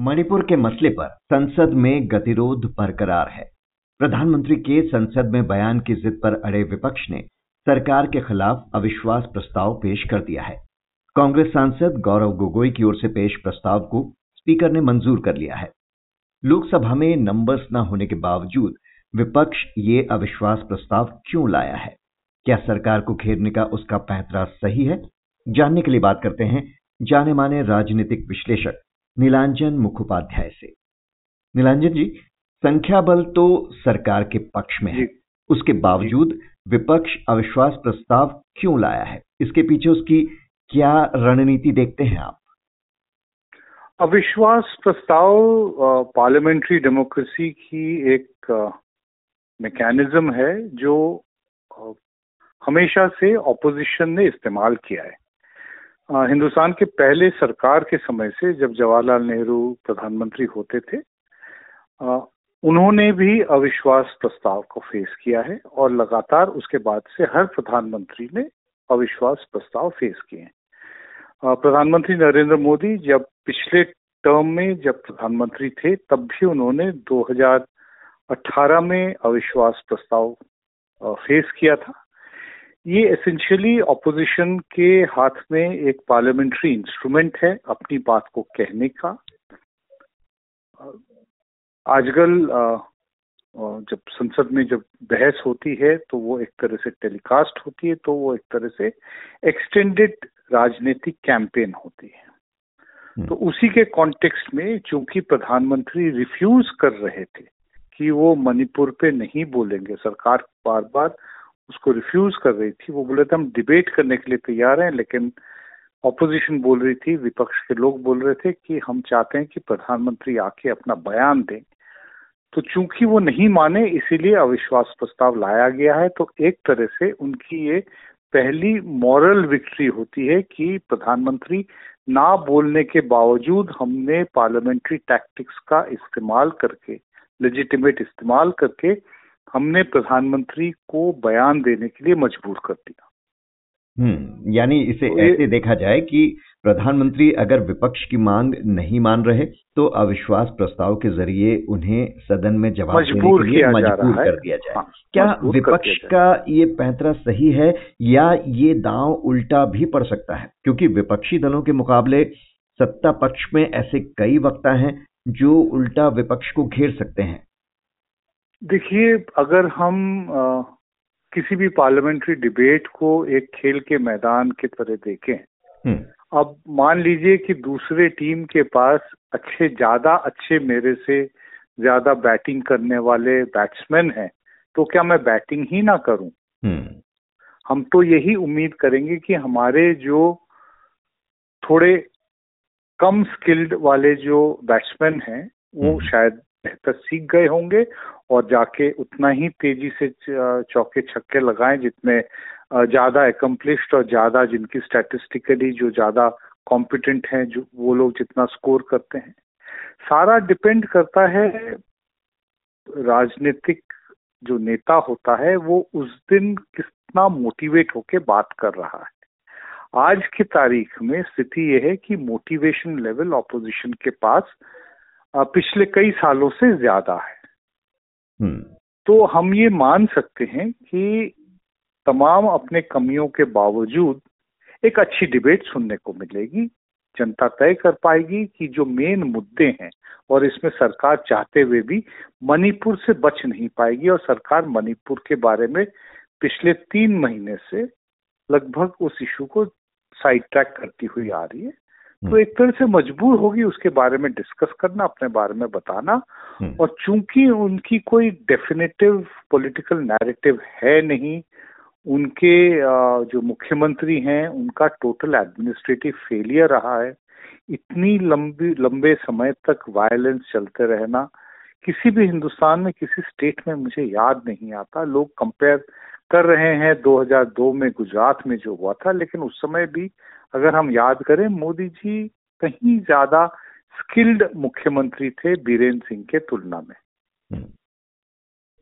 मणिपुर के मसले पर संसद में गतिरोध बरकरार है। प्रधानमंत्री के संसद में बयान की जिद पर अड़े विपक्ष ने सरकार के खिलाफ अविश्वास प्रस्ताव पेश कर दिया है। कांग्रेस सांसद गौरव गोगोई की ओर से पेश प्रस्ताव को स्पीकर ने मंजूर कर लिया है। लोकसभा में नंबर्स न होने के बावजूद विपक्ष ये अविश्वास प्रस्ताव क्यों लाया है? क्या सरकार को घेरने का उसका पैंतरा सही है? जानने के लिए बात करते हैं जाने माने राजनीतिक विश्लेषक नीलांजन मुखोपाध्याय से। नीलांजन जी संख्या बल तो सरकार के पक्ष में है। उसके बावजूद विपक्ष अविश्वास प्रस्ताव क्यों लाया है? इसके पीछे उसकी क्या रणनीति देखते हैं आप? अविश्वास प्रस्ताव पार्लियामेंट्री डेमोक्रेसी की एक मैकेनिज्म है जो हमेशा से ऑपोजिशन ने इस्तेमाल किया है। हिंदुस्तान के पहले सरकार के समय से जब जवाहरलाल नेहरू प्रधानमंत्री होते थे उन्होंने भी अविश्वास प्रस्ताव को फेस किया है और लगातार उसके बाद से हर प्रधानमंत्री ने अविश्वास प्रस्ताव फेस किए हैं। प्रधानमंत्री नरेंद्र मोदी जब पिछले टर्म में जब प्रधानमंत्री थे, तब भी उन्होंने 2018 में अविश्वास प्रस्ताव फेस किया था। ये एसेंशियली ऑपोजिशन के हाथ में एक पार्लियामेंट्री इंस्ट्रूमेंट है अपनी बात को कहने का आजकल जब संसद में जब बहस होती है तो वो एक तरह से टेलीकास्ट होती है तो वो एक तरह से एक्सटेंडेड राजनीतिक कैंपेन होती है हम्म। तो उसी के कॉन्टेक्स्ट में चूँकि प्रधानमंत्री रिफ्यूज कर रहे थे कि वो मणिपुर पे नहीं बोलेंगे सरकार बार बार उसको रिफ्यूज कर रही थी, वो बोले थे हम डिबेट करने के लिए तैयार हैं, लेकिन ऑपोजिशन बोल रही थी, विपक्ष के लोग बोल रहे थे कि हम चाहते हैं कि प्रधानमंत्री आके अपना बयान दें। तो चूँकि वो नहीं माने, इसीलिए अविश्वास प्रस्ताव लाया गया है तो एक तरह से उनकी ये पहली मॉरल विक्ट्री होती है कि प्रधानमंत्री ना बोलने के बावजूद हमने पार्लियामेंट्री टैक्टिक्स का इस्तेमाल करके लेजिटिमेट इस्तेमाल करके हमने प्रधानमंत्री को बयान देने के लिए मजबूर कर दिया। हम्म यानी इसे तो ऐसे देखा जाए कि प्रधानमंत्री अगर विपक्ष की मांग नहीं मान रहे तो अविश्वास प्रस्ताव के ज़रिए उन्हें सदन में जवाब देने के लिए मजबूर कर दिया जाए। हाँ, क्या विपक्ष का ये पैंतरा सही है या ये दांव उल्टा भी पड़ सकता है? क्योंकि विपक्षी दलों के मुकाबले सत्ता पक्ष में ऐसे कई वक्ता हैं जो उल्टा विपक्ष को घेर सकते हैं। देखिए अगर हम आ, किसी भी पार्लियामेंट्री डिबेट को एक खेल के मैदान के तरह देखें हम्म। अब मान लीजिए कि दूसरे टीम के पास अच्छे ज़्यादा अच्छे मेरे से ज़्यादा बैटिंग करने वाले बैट्समैन हैं तो क्या मैं बैटिंग ही ना करूँ हम्म। हम तो यही उम्मीद करेंगे कि हमारे जो थोड़े कम स्किल्ड वाले जो बैट्समैन हैं वो हम्म। शायद बेहतर सीख गए होंगे और जाके उतना ही तेज़ी से चौके छक्के लगाएँ जितने ज़्यादा एकम्प्लिश्ड और ज़्यादा जिनकी स्टैटिस्टिकली जो ज़्यादा कॉम्पिटेंट हैं, जो वो लोग जितना स्कोर करते हैं सारा डिपेंड करता है राजनीतिक जो नेता होता है, वो उस दिन कितना मोटिवेट होके बात कर रहा है आज की तारीख में स्थिति यह है कि मोटिवेशन लेवल ऑपोजिशन के पास पिछले कई सालों से ज़्यादा है। तो हम ये मान सकते हैं कि तमाम अपने कमियों के बावजूद एक अच्छी डिबेट सुनने को मिलेगी, जनता तय कर पाएगी कि जो मेन मुद्दे हैं और इसमें सरकार चाहते हुए भी मणिपुर से बच नहीं पाएगी और सरकार मणिपुर के बारे में पिछले तीन महीने से लगभग उस इशू को साइड ट्रैक करती हुई आ रही है। तो। एक तरह से मजबूर होगी उसके बारे में डिस्कस करना अपने बारे में बताना हम्म। और चूँकि उनकी कोई डेफिनेटिव पॉलिटिकल नैरेटिव है नहीं उनके जो मुख्यमंत्री हैं उनका टोटल एडमिनिस्ट्रेटिव फेलियर रहा है इतनी लंबी लंबे समय तक वायलेंस चलते रहना किसी भी हिंदुस्तान में किसी स्टेट में मुझे याद नहीं आता लोग कंपेयर कर रहे हैं 2002 में गुजरात में जो हुआ था लेकिन उस समय भी अगर हम याद करें मोदी जी कहीं ज़्यादा स्किल्ड मुख्यमंत्री थे बीरेन्द्र सिंह के तुलना में हम्म।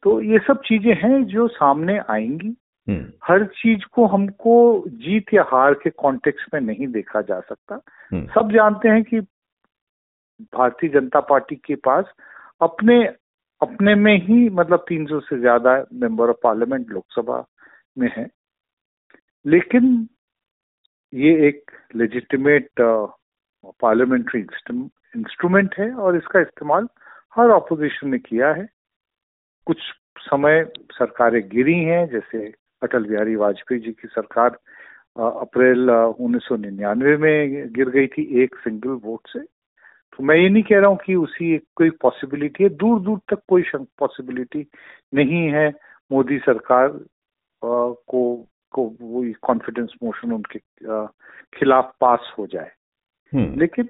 तो ये सब चीज़ें हैं जो सामने आएँगी हम्म। हर चीज़ को हमको जीत या हार के कॉन्टेक्स्ट में नहीं देखा जा सकता हम्म। सब जानते हैं कि भारतीय जनता पार्टी के पास अपने अपने में ही मतलब 300 से ज़्यादा मेंबर ऑफ़ पार्लियामेंट लोकसभा में है लेकिन ये एक लेजिटिमेट पार्लियामेंट्री इंस्ट्रूमेंट है और इसका इस्तेमाल हर ऑपोजिशन ने किया है। कुछ समय सरकारें गिरी हैं, जैसे अटल बिहारी वाजपेयी जी की सरकार अप्रैल उन्नीस सौ निन्यानवे में गिर गई थी एक सिंगल वोट से। तो मैं ये नहीं कह रहा हूँ कि उसी एक कोई पॉसिबिलिटी है। दूर दूर तक कोई पॉसिबिलिटी नहीं है। मोदी सरकार को को वो कॉन्फिडेंस मोशन उनके खिलाफ पास हो जाए। हम्म। लेकिन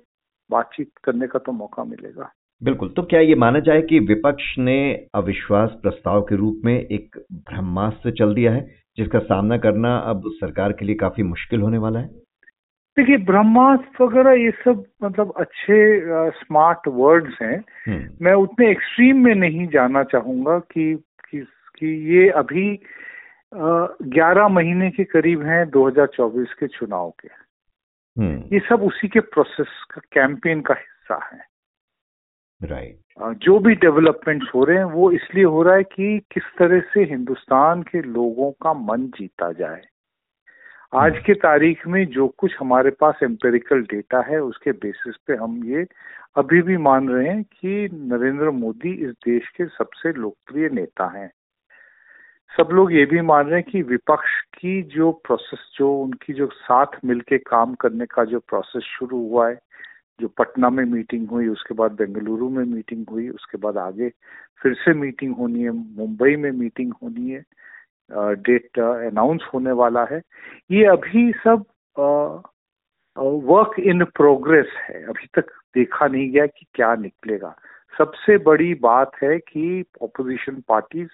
बातचीत करने का तो मौका मिलेगा। बिल्कुल। तो क्या ये माना जाए कि विपक्ष ने अविश्वास प्रस्ताव के रूप में एक ब्रह्मास्त्र चल दिया है जिसका सामना करना अब सरकार के लिए काफ़ी मुश्किल होने वाला है? देखिए ब्रह्मास्त्र वगैरह ये सब मतलब अच्छे स्मार्ट वर्ड्स हैं। हम्म। मैं उतने एक्सट्रीम में नहीं जाना चाहूँगा कि कि, कि ये अभी ग्यारह महीने के करीब हैं 2024 के चुनाव के। हम्म। ये सब उसी के प्रोसेस का कैंपेन का हिस्सा है। राइट जो भी डेवलपमेंट्स हो रहे हैं वो इसलिए हो रहा है कि किस तरह से हिंदुस्तान के लोगों का मन जीता जाए। आज हम्म। के तारीख में जो कुछ हमारे पास एम्पेरिकल डेटा है उसके बेसिस पे हम ये अभी भी मान रहे हैं कि नरेंद्र मोदी इस देश के सबसे लोकप्रिय नेता हैं। सब लोग ये भी मान रहे हैं कि विपक्ष की जो प्रोसेस जो उनकी जो साथ मिलके काम करने का जो प्रोसेस शुरू हुआ है, जो पटना में मीटिंग हुई, उसके बाद बेंगलुरु में मीटिंग हुई, उसके बाद आगे फिर से मीटिंग होनी है, मुंबई में मीटिंग होनी है डेट अनाउंस होने वाला है। ये अभी सब वर्क इन प्रोग्रेस है। अभी तक देखा नहीं गया कि क्या निकलेगा। सबसे बड़ी बात है कि ऑपोजिशन पार्टीज़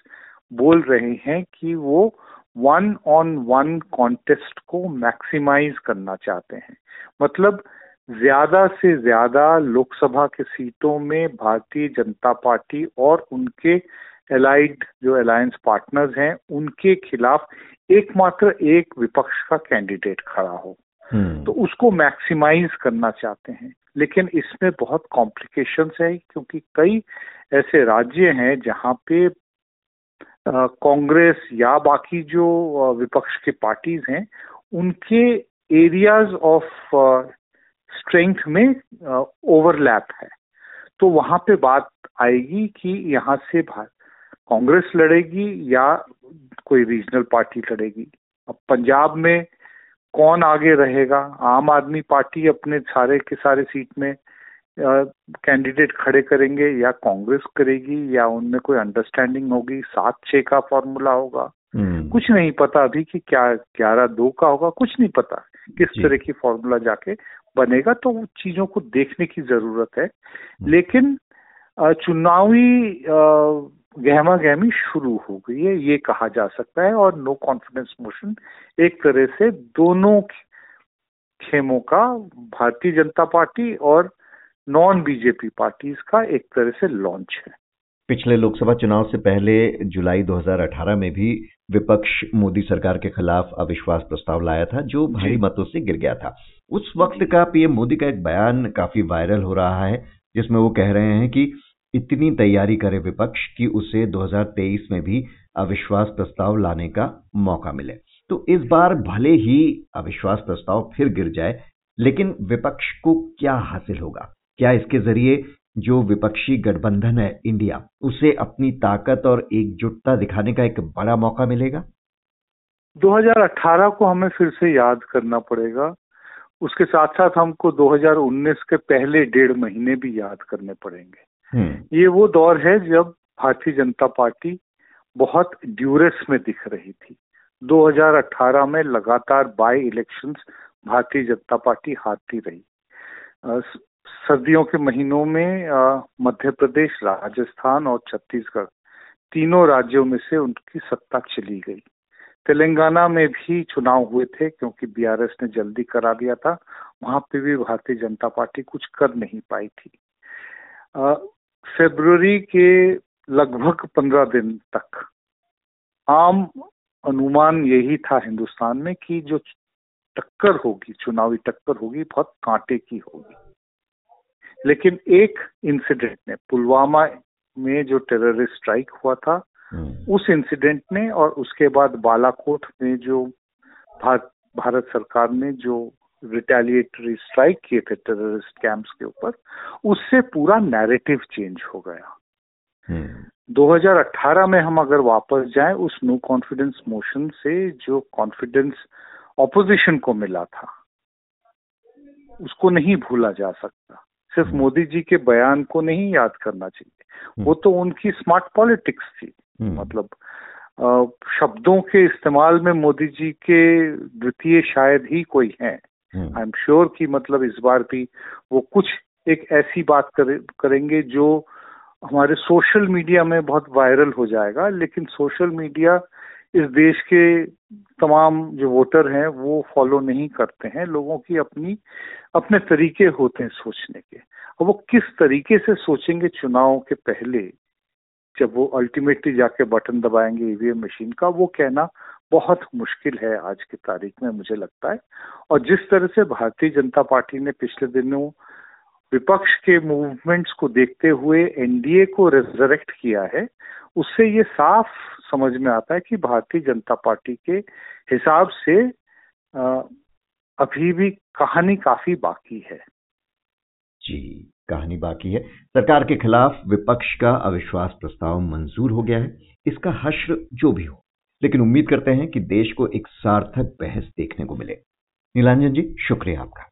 बोल रहे हैं कि वो वन ऑन वन कॉन्टेस्ट को मैक्सिमाइज करना चाहते हैं। मतलब ज़्यादा से ज़्यादा लोकसभा के सीटों में भारतीय जनता पार्टी और उनके एलाइड जो अलायंस पार्टनर्स हैं उनके खिलाफ एकमात्र एक विपक्ष का कैंडिडेट खड़ा हो। हम्म। तो उसको मैक्सिमाइज करना चाहते हैं। लेकिन इसमें बहुत कॉम्प्लिकेशंस है क्योंकि कई ऐसे राज्य हैं जहाँ पे कांग्रेस या बाकी जो विपक्ष के पार्टीज़ हैं, उनके एरियाज़ ऑफ़ स्ट्रेंथ में ओवरलैप है। तो वहाँ पे बात आएगी कि यहाँ से कांग्रेस लड़ेगी या कोई रीजनल पार्टी लड़ेगी। अब पंजाब में कौन आगे रहेगा? आम आदमी पार्टी अपने सारे के सारे सीट में कैंडिडेट खड़े करेंगे या कांग्रेस करेगी या उनमें कोई अंडरस्टैंडिंग होगी सात छह का फॉर्मूला होगा हम्म। कुछ नहीं पता अभी कि क्या ग्यारह दो का होगा कुछ नहीं पता किस तरह की फॉर्मूला जाके बनेगा तो चीज़ों को देखने की ज़रूरत है हम्म। लेकिन चुनावी गहमा गहमी शुरू हो गई है ये कहा जा सकता है और नो कॉन्फिडेंस मोशन एक तरह से दोनों खेमों का भारतीय जनता पार्टी और नॉन बीजेपी पार्टीज़ का एक तरह से लॉन्च है। पिछले लोकसभा चुनाव से पहले जुलाई 2018 में भी विपक्ष मोदी सरकार के खिलाफ अविश्वास प्रस्ताव लाया था जो भारी मतों से गिर गया था। उस वक्त का पीएम मोदी का एक बयान काफ़ी वायरल हो रहा है जिसमें वो कह रहे हैं कि इतनी तैयारी करे विपक्ष कि उसे 2023 में भी अविश्वास प्रस्ताव लाने का मौका मिले। तो इस बार भले ही अविश्वास प्रस्ताव फिर गिर जाए लेकिन विपक्ष को क्या हासिल होगा? क्या इसके ज़रिए जो विपक्षी गठबंधन है इंडिया उसे अपनी ताकत और एकजुटता दिखाने का एक बड़ा मौका मिलेगा? 2018 को हमें फिर से याद करना पड़ेगा। उसके साथ साथ हमको 2019 के पहले डेढ़ महीने भी याद करने पड़ेंगे। हम्म। ये वो दौर है जब भारतीय जनता पार्टी बहुत ड्यूरेस में दिख रही थी। 2018 में लगातार by elections Bharatiya Janata party हारती रही। सर्दियों के महीनों में मध्य प्रदेश, राजस्थान और छत्तीसगढ़ तीनों राज्यों में से उनकी सत्ता चली गई। तेलंगाना में भी चुनाव हुए थे क्योंकि बीआरएस ने जल्दी करा दिया था। वहाँ पे भी भारतीय जनता पार्टी कुछ कर नहीं पाई थी। फरवरी के लगभग पंद्रह दिन तक आम अनुमान यही था हिंदुस्तान में कि जो टक्कर होगी, चुनावी टक्कर होगी, बहुत कांटे की होगी। लेकिन एक इंसिडेंट ने पुलवामा में जो टेररिस्ट स्ट्राइक हुआ था हम्म। उस इंसिडेंट ने और उसके बाद बालाकोट में जो भारत भारत सरकार ने जो रिटेलिएटरी स्ट्राइक किए थे टेररिस्ट कैंप्स के ऊपर उससे पूरा नैरेटिव चेंज हो गया 2018 हम्म। में हम अगर वापस जाएँ उस नो कॉन्फिडेंस मोशन से जो कॉन्फिडेंस ऑपोजिशन को मिला था उसको नहीं भूला जा सकता सिर्फ़ हम्म। मोदी जी के बयान को नहीं याद करना चाहिए। वो तो उनकी स्मार्ट पॉलिटिक्स थी। मतलब शब्दों के इस्तेमाल में मोदी जी के द्वितीय शायद ही कोई हैं। आई एम श्योर कि मतलब इस बार भी वो कुछ एक ऐसी बात करे, करेंगे जो हमारे सोशल मीडिया में बहुत वायरल हो जाएगा लेकिन सोशल मीडिया इस देश के तमाम जो वोटर हैं, वो फॉलो नहीं करते हैं, लोगों की अपनी, अपने तरीके होते हैं सोचने के। और वो किस तरीके से सोचेंगे चुनाव के पहले, जब वो अल्टीमेटली जाके बटन दबाएँगे ईवीएम मशीन का, वो कहना बहुत मुश्किल है आज की तारीख में, मुझे लगता है। और जिस तरह से भारतीय जनता पार्टी ने पिछले दिनों विपक्ष के मूवमेंट्स को देखते हुए एनडीए को रिजरेक्ट किया है, उससे ये साफ़ समझ में आता है कि भारतीय जनता पार्टी के हिसाब से अभी भी कहानी काफ़ी बाकी है। जी, कहानी बाकी है। सरकार के खिलाफ विपक्ष का अविश्वास प्रस्ताव मंजूर हो गया है, इसका हश्र जो भी हो। लेकिन उम्मीद करते हैं कि देश को एक सार्थक बहस देखने को मिले। नीलांजन जी, शुक्रिया आपका।